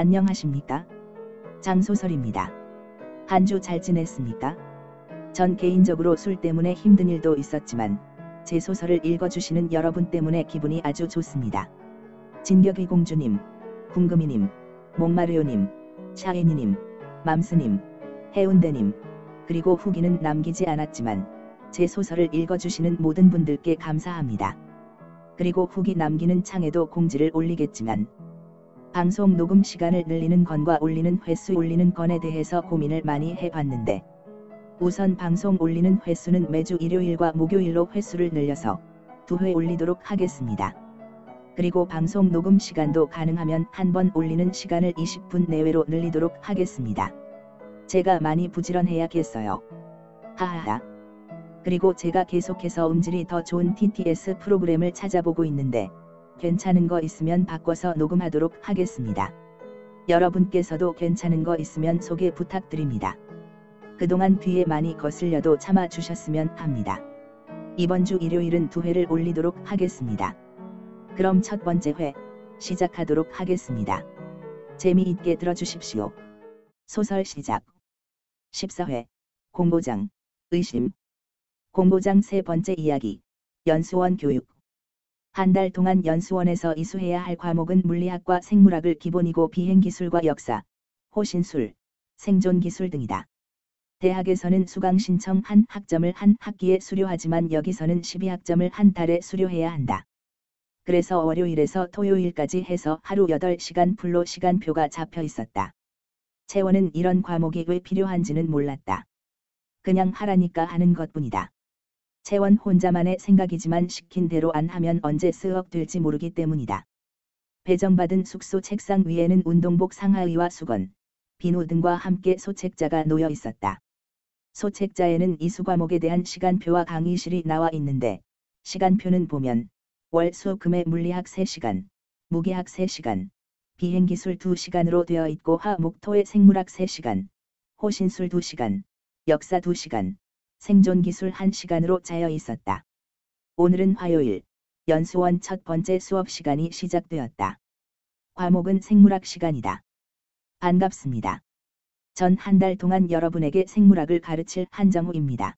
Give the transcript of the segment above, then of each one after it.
안녕하십니까? 장소설입니다. 한 주 잘 지냈습니까? 전 개인적으로 술 때문에 힘든 일도 있었지만 제 소설을 읽어주시는 여러분 때문에 기분이 아주 좋습니다. 진격의 공주님, 궁금이님, 목마르요님, 샤이니님, 맘스님, 해운대님, 그리고 후기는 남기지 않았지만 제 소설을 읽어주시는 모든 분들께 감사합니다. 그리고 후기 남기는 창에도 공지를 올리겠지만 방송 녹음 시간을 늘리는 건과 올리는 횟수 올리는 건에 대해서 고민을 많이 해봤는데 우선 방송 올리는 횟수는 매주 일요일과 목요일로 횟수를 늘려서 두 회 올리도록 하겠습니다. 그리고 방송 녹음 시간도 가능하면 한 번 올리는 시간을 20분 내외로 늘리도록 하겠습니다. 제가 많이 부지런해야겠어요. 하하하. 그리고 제가 계속해서 음질이 더 좋은 TTS 프로그램을 찾아보고 있는데 괜찮은 거 있으면 바꿔서 녹음하도록 하겠습니다. 여러분께서도 괜찮은 거 있으면 소개 부탁드립니다. 그동안 귀에 많이 거슬려도 참아 주셨으면 합니다. 이번 주 일요일은 두 회를 올리도록 하겠습니다. 그럼 첫 번째 회 시작하도록 하겠습니다. 재미있게 들어주십시오. 소설 시작 14회 공보장 의심 공보장 세 번째 이야기 연수원 교육 한 달 동안 연수원에서 이수해야 할 과목은 물리학과 생물학을 기본이고 비행기술과 역사, 호신술, 생존기술 등이다. 대학에서는 수강 신청 한 학점을 한 학기에 수료하지만 여기서는 12학점을 한 달에 수료해야 한다. 그래서 월요일에서 토요일까지 해서 하루 8시간 풀로 시간표가 잡혀 있었다. 채원은 이런 과목이 왜 필요한지는 몰랐다. 그냥 하라니까 하는 것뿐이다. 채원 혼자만의 생각이지만 시킨 대로 안 하면 언제 쓰억 될지 모르기 때문이다. 배정받은 숙소 책상 위에는 운동복 상하의와 수건, 비누 등과 함께 소책자가 놓여 있었다. 소책자에는 이수 과목에 대한 시간표와 강의실이 나와 있는데 시간표는 보면 월, 수, 금의 물리학 3시간, 무기학 3시간, 비행기술 2시간으로 되어 있고 화, 목, 토의 생물학 3시간, 호신술 2시간, 역사 2시간, 생존 기술 1시간으로 짜여 있었다. 오늘은 화요일, 연수원 첫 번째 수업 시간이 시작되었다. 과목은 생물학 시간이다. 반갑습니다. 전 한 달 동안 여러분에게 생물학을 가르칠 한정우입니다.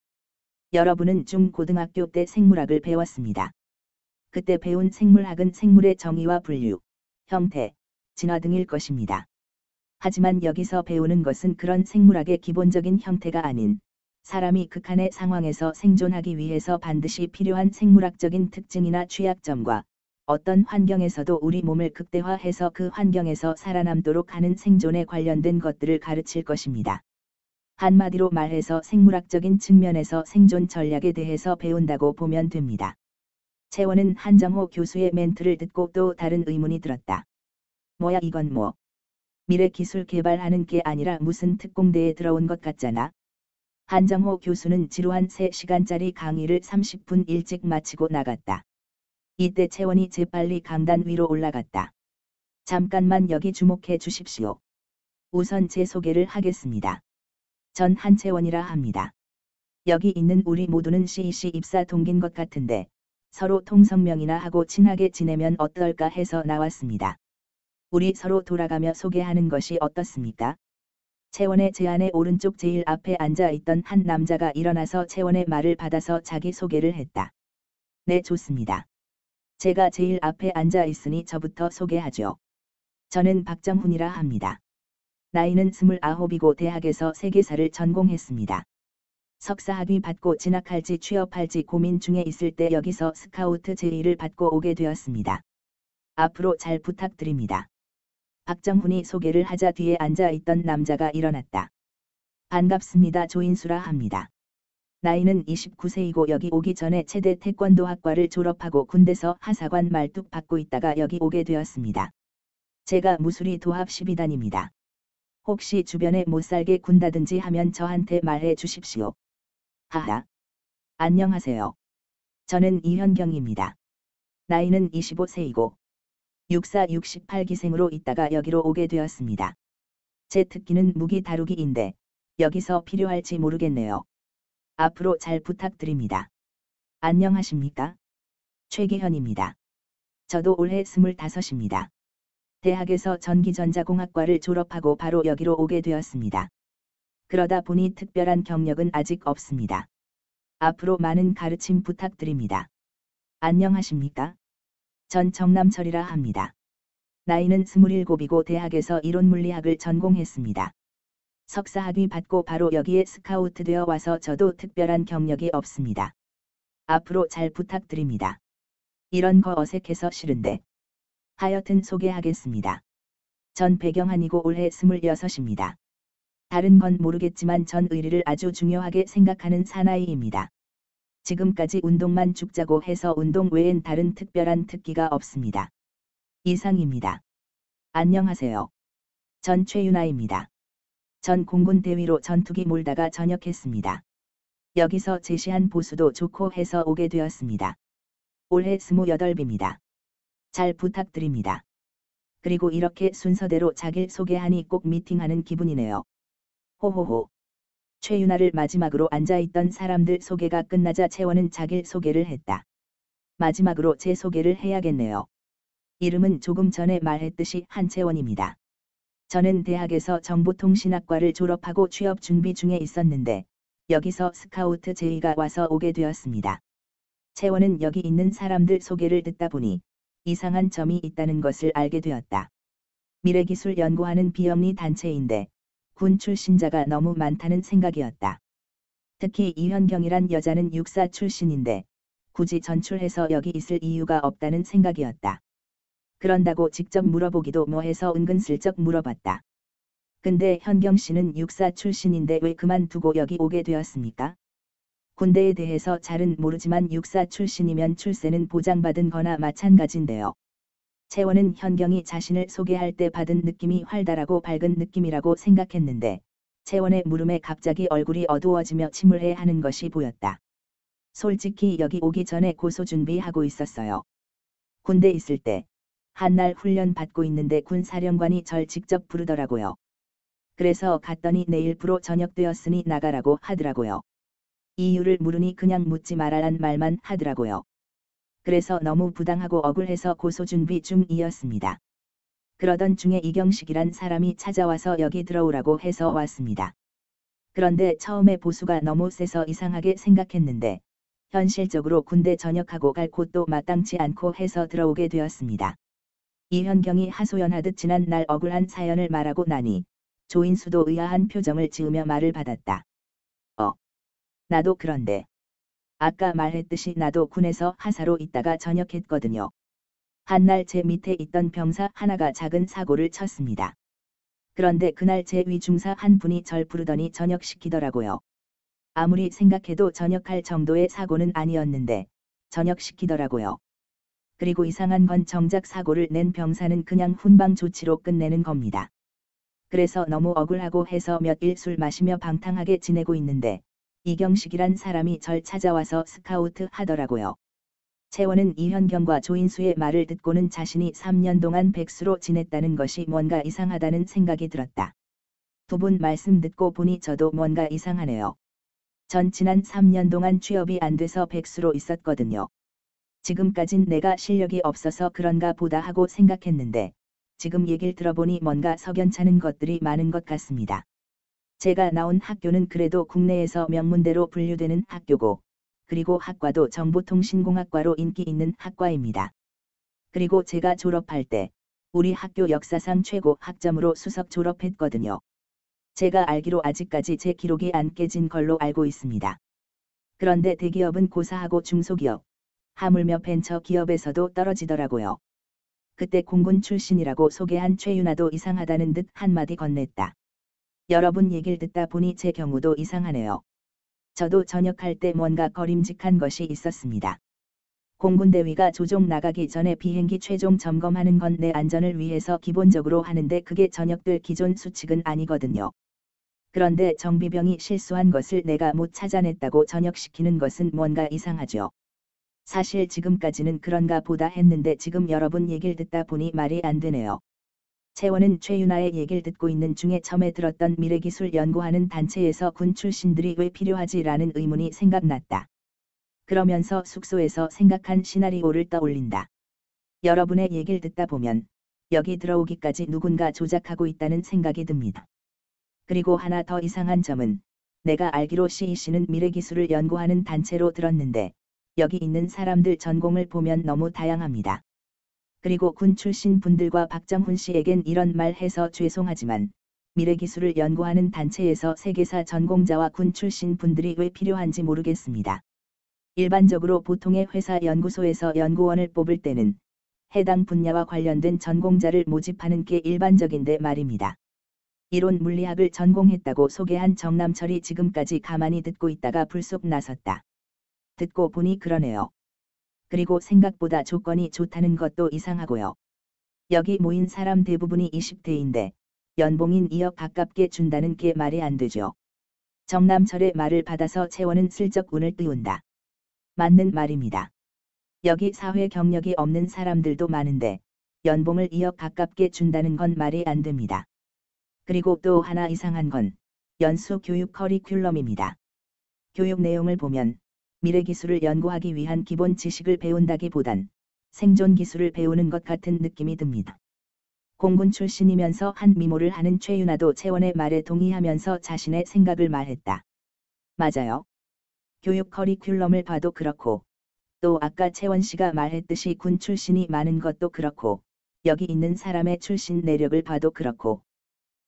여러분은 중고등학교 때 생물학을 배웠습니다. 그때 배운 생물학은 생물의 정의와 분류, 형태, 진화 등일 것입니다. 하지만 여기서 배우는 것은 그런 생물학의 기본적인 형태가 아닌 사람이 극한의 상황에서 생존하기 위해서 반드시 필요한 생물학적인 특징이나 취약점과 어떤 환경에서도 우리 몸을 극대화해서 그 환경에서 살아남도록 하는 생존에 관련된 것들을 가르칠 것입니다. 한마디로 말해서 생물학적인 측면에서 생존 전략에 대해서 배운다고 보면 됩니다. 채원은 한정호 교수의 멘트를 듣고 또 다른 의문이 들었다. 뭐야 이건 뭐? 미래 기술 개발하는 게 아니라 무슨 특공대에 들어온 것 같잖아. 한정호 교수는 지루한 3시간짜리 강의를 30분 일찍 마치고 나갔다. 이때 채원이 재빨리 강단 위로 올라갔다. 잠깐만 여기 주목해 주십시오. 우선 제 소개를 하겠습니다. 전 한채원이라 합니다. 여기 있는 우리 모두는 CEC 입사 동기인 것 같은데 서로 통성명이나 하고 친하게 지내면 어떨까 해서 나왔습니다. 우리 서로 돌아가며 소개하는 것이 어떻습니까? 채원의 제안에 오른쪽 제일 앞에 앉아 있던 한 남자가 일어나서 채원의 말을 받아서 자기 소개를 했다. 네, 좋습니다. 제가 제일 앞에 앉아 있으니 저부터 소개하죠. 저는 박정훈이라 합니다. 나이는 29이고 대학에서 세계사를 전공했습니다. 석사학위 받고 진학할지 취업할지 고민 중에 있을 때 여기서 스카우트 제의를 받고 오게 되었습니다. 앞으로 잘 부탁드립니다. 박정훈이 소개를 하자 뒤에 앉아 있던 남자가 일어났다. 반갑습니다. 조인수라 합니다. 나이는 29세이고 여기 오기 전에 체대 태권도 학과를 졸업하고 군대서 하사관 말뚝 받고 있다가 여기 오게 되었습니다. 제가 무수리 도합 12단입니다. 혹시 주변에 못 살게 군다든지 하면 저한테 말해 주십시오. 하하. 안녕하세요. 저는 이현경입니다. 나이는 25세이고 육사 68기생으로 있다가 여기로 오게 되었습니다. 제 특기는 무기 다루기인데 여기서 필요할지 모르겠네요. 앞으로 잘 부탁드립니다. 안녕하십니까? 최기현입니다. 저도 올해 25입니다. 대학에서 전기전자공학과를 졸업하고 바로 여기로 오게 되었습니다. 그러다 보니 특별한 경력은 아직 없습니다. 앞으로 많은 가르침 부탁드립니다. 안녕하십니까? 전 정남철이라 합니다. 나이는 27이고 대학에서 이론 물리학을 전공했습니다. 석사학위 받고 바로 여기에 스카우트 되어 와서 저도 특별한 경력이 없습니다. 앞으로 잘 부탁드립니다. 이런 거 어색해서 싫은데. 하여튼 소개하겠습니다. 전 배경한이고 올해 26입니다. 다른 건 모르겠지만 전 의리를 아주 중요하게 생각하는 사나이입니다. 지금까지 운동만 죽자고 해서 운동 외엔 다른 특별한 특기가 없습니다. 이상입니다. 안녕하세요. 전 최윤아입니다. 전 공군 대위로 전투기 몰다가 전역했습니다. 여기서 제시한 보수도 좋고 해서 오게 되었습니다. 올해 28입니다. 잘 부탁드립니다. 그리고 이렇게 순서대로 자길 소개하니 꼭 미팅하는 기분이네요. 호호호. 최윤아를 마지막으로 앉아있던 사람들 소개가 끝나자 채원은 자길 소개를 했다. 마지막으로 제 소개를 해야겠네요. 이름은 조금 전에 말했듯이 한채원입니다. 저는 대학에서 정보통신학과를 졸업하고 취업 준비 중에 있었는데 여기서 스카우트 제의가 와서 오게 되었습니다. 채원은 여기 있는 사람들 소개를 듣다 보니 이상한 점이 있다는 것을 알게 되었다. 미래기술 연구하는 비영리 단체인데 군 출신자가 너무 많다는 생각이었다. 특히 이현경이란 여자는 육사 출신인데 굳이 전출해서 여기 있을 이유가 없다는 생각이었다. 그런다고 직접 물어보기도 뭐해서 은근슬쩍 물어봤다. 근데 현경 씨는 육사 출신인데 왜 그만두고 여기 오게 되었습니까? 군대에 대해서 잘은 모르지만 육사 출신이면 출세는 보장받은 거나 마찬가지인데요. 채원은 현경이 자신을 소개할 때 받은 느낌이 활달하고 밝은 느낌이라고 생각했는데 채원의 물음에 갑자기 얼굴이 어두워지며 침울해 하는 것이 보였다. 솔직히 여기 오기 전에 고소 준비하고 있었어요. 군대 있을 때 한날 훈련 받고 있는데 군 사령관이 절 직접 부르더라고요. 그래서 갔더니 내일 부로 저녁되었으니 나가라고 하더라고요. 이유를 물으니 그냥 묻지 말아란 말만 하더라고요. 그래서 너무 부당하고 억울해서 고소 준비 중이었습니다. 그러던 중에 이경식이란 사람이 찾아와서 여기 들어오라고 해서 왔습니다. 그런데 처음에 보수가 너무 세서 이상하게 생각했는데 현실적으로 군대 전역하고 갈 곳도 마땅치 않고 해서 들어오게 되었습니다. 이현경이 하소연하듯 지난 날 억울한 사연을 말하고 나니 조인수도 의아한 표정을 지으며 말을 받았다. 어. 나도 그런데. 아까 말했듯이 나도 군에서 하사로 있다가 전역했거든요. 한날 제 밑에 있던 병사 하나가 작은 사고를 쳤습니다. 그런데 그날 제 위중사 한 분이 절 부르더니 전역시키더라고요. 아무리 생각해도 전역할 정도의 사고는 아니었는데 전역시키더라고요. 그리고 이상한 건 정작 사고를 낸 병사는 그냥 훈방 조치로 끝내는 겁니다. 그래서 너무 억울하고 해서 몇 일 술 마시며 방탕하게 지내고 있는데 이경식이란 사람이 절 찾아와서 스카우트 하더라고요. 채원은 이현경과 조인수의 말을 듣고는 자신이 3년 동안 백수로 지냈다는 것이 뭔가 이상하다는 생각이 들었다. 두 분 말씀 듣고 보니 저도 뭔가 이상하네요. 전 지난 3년 동안 취업이 안 돼서 백수로 있었거든요. 지금까진 내가 실력이 없어서 그런가 보다 하고 생각했는데 지금 얘기를 들어보니 뭔가 석연찮은 것들이 많은 것 같습니다. 제가 나온 학교는 그래도 국내에서 명문대로 분류되는 학교고 그리고 학과도 정보통신공학과로 인기 있는 학과입니다. 그리고 제가 졸업할 때 우리 학교 역사상 최고 학점으로 수석 졸업했거든요. 제가 알기로 아직까지 제 기록이 안 깨진 걸로 알고 있습니다. 그런데 대기업은 고사하고 중소기업, 하물며 벤처 기업에서도 떨어지더라고요. 그때 공군 출신이라고 소개한 최윤아도 이상하다는 듯 한마디 건넸다. 여러분 얘기를 듣다 보니 제 경우도 이상하네요. 저도 전역할 때 뭔가 거림직한 것이 있었습니다. 공군대위가 조종 나가기 전에 비행기 최종 점검하는 건 내 안전을 위해서 기본적으로 하는데 그게 전역들 기존 수칙은 아니거든요. 그런데 정비병이 실수한 것을 내가 못 찾아냈다고 전역시키는 것은 뭔가 이상하죠. 사실 지금까지는 그런가 보다 했는데 지금 여러분 얘기를 듣다 보니 말이 안 되네요. 채원은 최윤아의 얘기를 듣고 있는 중에 처음에 들었던 미래기술 연구하는 단체에서 군 출신들이 왜 필요하지라는 의문이 생각났다. 그러면서 숙소에서 생각한 시나리오를 떠올린다. 여러분의 얘기를 듣다 보면 여기 들어오기까지 누군가 조작하고 있다는 생각이 듭니다. 그리고 하나 더 이상한 점은 내가 알기로 CEC는 미래기술을 연구하는 단체로 들었는데 여기 있는 사람들 전공을 보면 너무 다양합니다. 그리고 군 출신 분들과 박정훈 씨에겐 이런 말 해서 죄송하지만 미래 기술을 연구하는 단체에서 세계사 전공자와 군 출신 분들이 왜 필요한지 모르겠습니다. 일반적으로 보통의 회사 연구소에서 연구원을 뽑을 때는 해당 분야와 관련된 전공자를 모집하는 게 일반적인데 말입니다. 이론 물리학을 전공했다고 소개한 정남철이 지금까지 가만히 듣고 있다가 불쑥 나섰다. 듣고 보니 그러네요. 그리고 생각보다 조건이 좋다는 것도 이상하고요. 여기 모인 사람 대부분이 20대인데 연봉인 2억 가깝게 준다는 게 말이 안 되죠. 정남철의 말을 받아서 채원은 슬쩍 운을 띄운다. 맞는 말입니다. 여기 사회 경력이 없는 사람들도 많은데 연봉을 2억 가깝게 준다는 건 말이 안 됩니다. 그리고 또 하나 이상한 건 연수 교육 커리큘럼입니다. 교육 내용을 보면 미래 기술을 연구하기 위한 기본 지식을 배운다기보단 생존 기술을 배우는 것 같은 느낌이 듭니다. 공군 출신이면서 한 미모를 하는 최윤아도 채원의 말에 동의하면서 자신의 생각을 말했다. 맞아요. 교육 커리큘럼을 봐도 그렇고 또 아까 채원 씨가 말했듯이 군 출신이 많은 것도 그렇고 여기 있는 사람의 출신 내력을 봐도 그렇고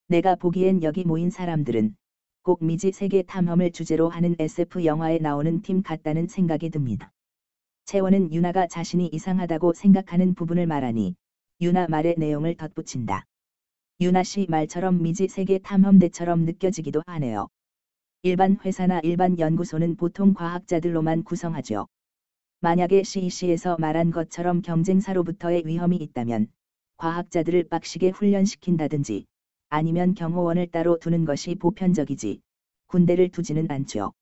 내가 보기엔 여기 모인 사람들은 꼭 미지 세계 탐험을 주제로 하는 SF 영화에 나오는 팀 같다는 생각이 듭니다. 채원은 유나가 자신이 이상하다고 생각하는 부분을 말하니 유나 말의 내용을 덧붙인다. 유나 씨 말처럼 미지 세계 탐험대처럼 느껴지기도 하네요. 일반 회사나 일반 연구소는 보통 과학자들로만 구성하죠. 만약에 CEC에서 말한 것처럼 경쟁사로부터의 위험이 있다면 과학자들을 빡시게 훈련시킨다든지 아니면 경호원을 따로 두는 것이 보편적이지 군대를 두지는 않죠.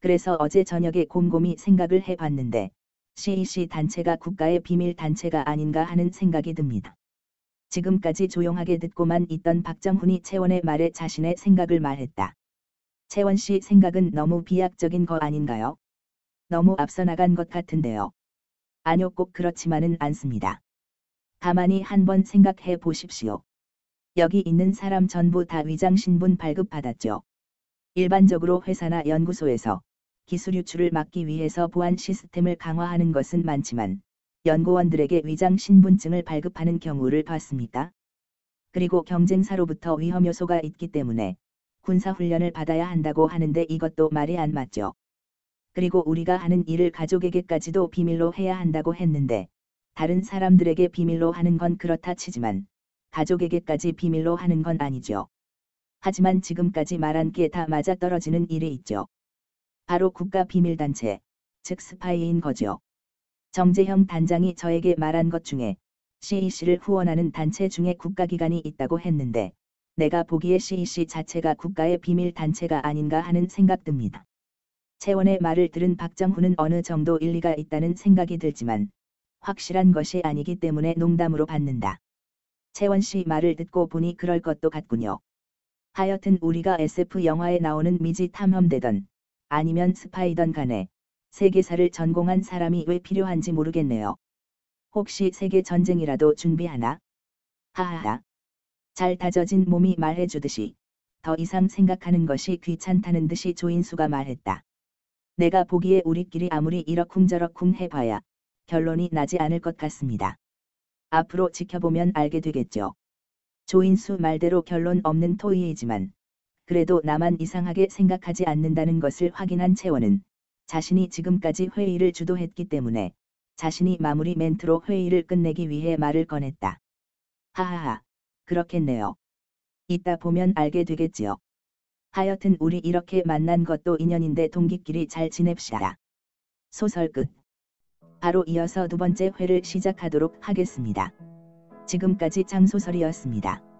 그래서 어제 저녁에 곰곰이 생각을 해봤는데 CEC 단체가 국가의 비밀 단체가 아닌가 하는 생각이 듭니다. 지금까지 조용하게 듣고만 있던 박정훈이 채원의 말에 자신의 생각을 말했다. 채원 씨 생각은 너무 비약적인 거 아닌가요? 너무 앞서 나간 것 같은데요. 아니요 꼭 그렇지만은 않습니다. 가만히 한번 생각해 보십시오. 여기 있는 사람 전부 다 위장 신분 발급받았죠. 일반적으로 회사나 연구소에서 기술 유출을 막기 위해서 보안 시스템을 강화하는 것은 많지만 연구원들에게 위장 신분증을 발급하는 경우를 봤습니까? 그리고 경쟁사로부터 위험 요소가 있기 때문에 군사 훈련을 받아야 한다고 하는데 이것도 말이 안 맞죠. 그리고 우리가 하는 일을 가족에게까지도 비밀로 해야 한다고 했는데 다른 사람들에게 비밀로 하는 건 그렇다 치지만 가족에게까지 비밀로 하는 건 아니죠. 하지만 지금까지 말한 게 다 맞아떨어지는 일이 있죠. 바로 국가 비밀단체, 즉 스파이인 거죠. 정재형 단장이 저에게 말한 것 중에 CEC를 후원하는 단체 중에 국가기관이 있다고 했는데 내가 보기에 CEC 자체가 국가의 비밀 단체가 아닌가 하는 생각 듭니다. 채원의 말을 들은 박정훈은 어느 정도 일리가 있다는 생각이 들지만 확실한 것이 아니기 때문에 농담으로 받는다. 채원 씨 말을 듣고 보니 그럴 것도 같군요. 하여튼 우리가 SF 영화에 나오는 미지 탐험대던 아니면 스파이던 간에 세계사를 전공한 사람이 왜 필요한지 모르겠네요. 혹시 세계 전쟁이라도 준비하나? 하하하. 잘 다져진 몸이 말해주듯이 더 이상 생각하는 것이 귀찮다는 듯이 조인수가 말했다. 내가 보기에 우리끼리 아무리 이러쿵저러쿵 해봐야 결론이 나지 않을 것 같습니다. 앞으로 지켜보면 알게 되겠죠. 조인수 말대로 결론 없는 토의이지만 그래도 나만 이상하게 생각하지 않는다는 것을 확인한 채원은 자신이 지금까지 회의를 주도했기 때문에 자신이 마무리 멘트로 회의를 끝내기 위해 말을 꺼냈다. 하하하, 그렇겠네요. 이따 보면 알게 되겠지요. 하여튼 우리 이렇게 만난 것도 인연인데 동기끼리 잘 지냅시다. 소설 끝. 바로 이어서 두 번째 회를 시작하도록 하겠습니다. 지금까지 장소설이었습니다.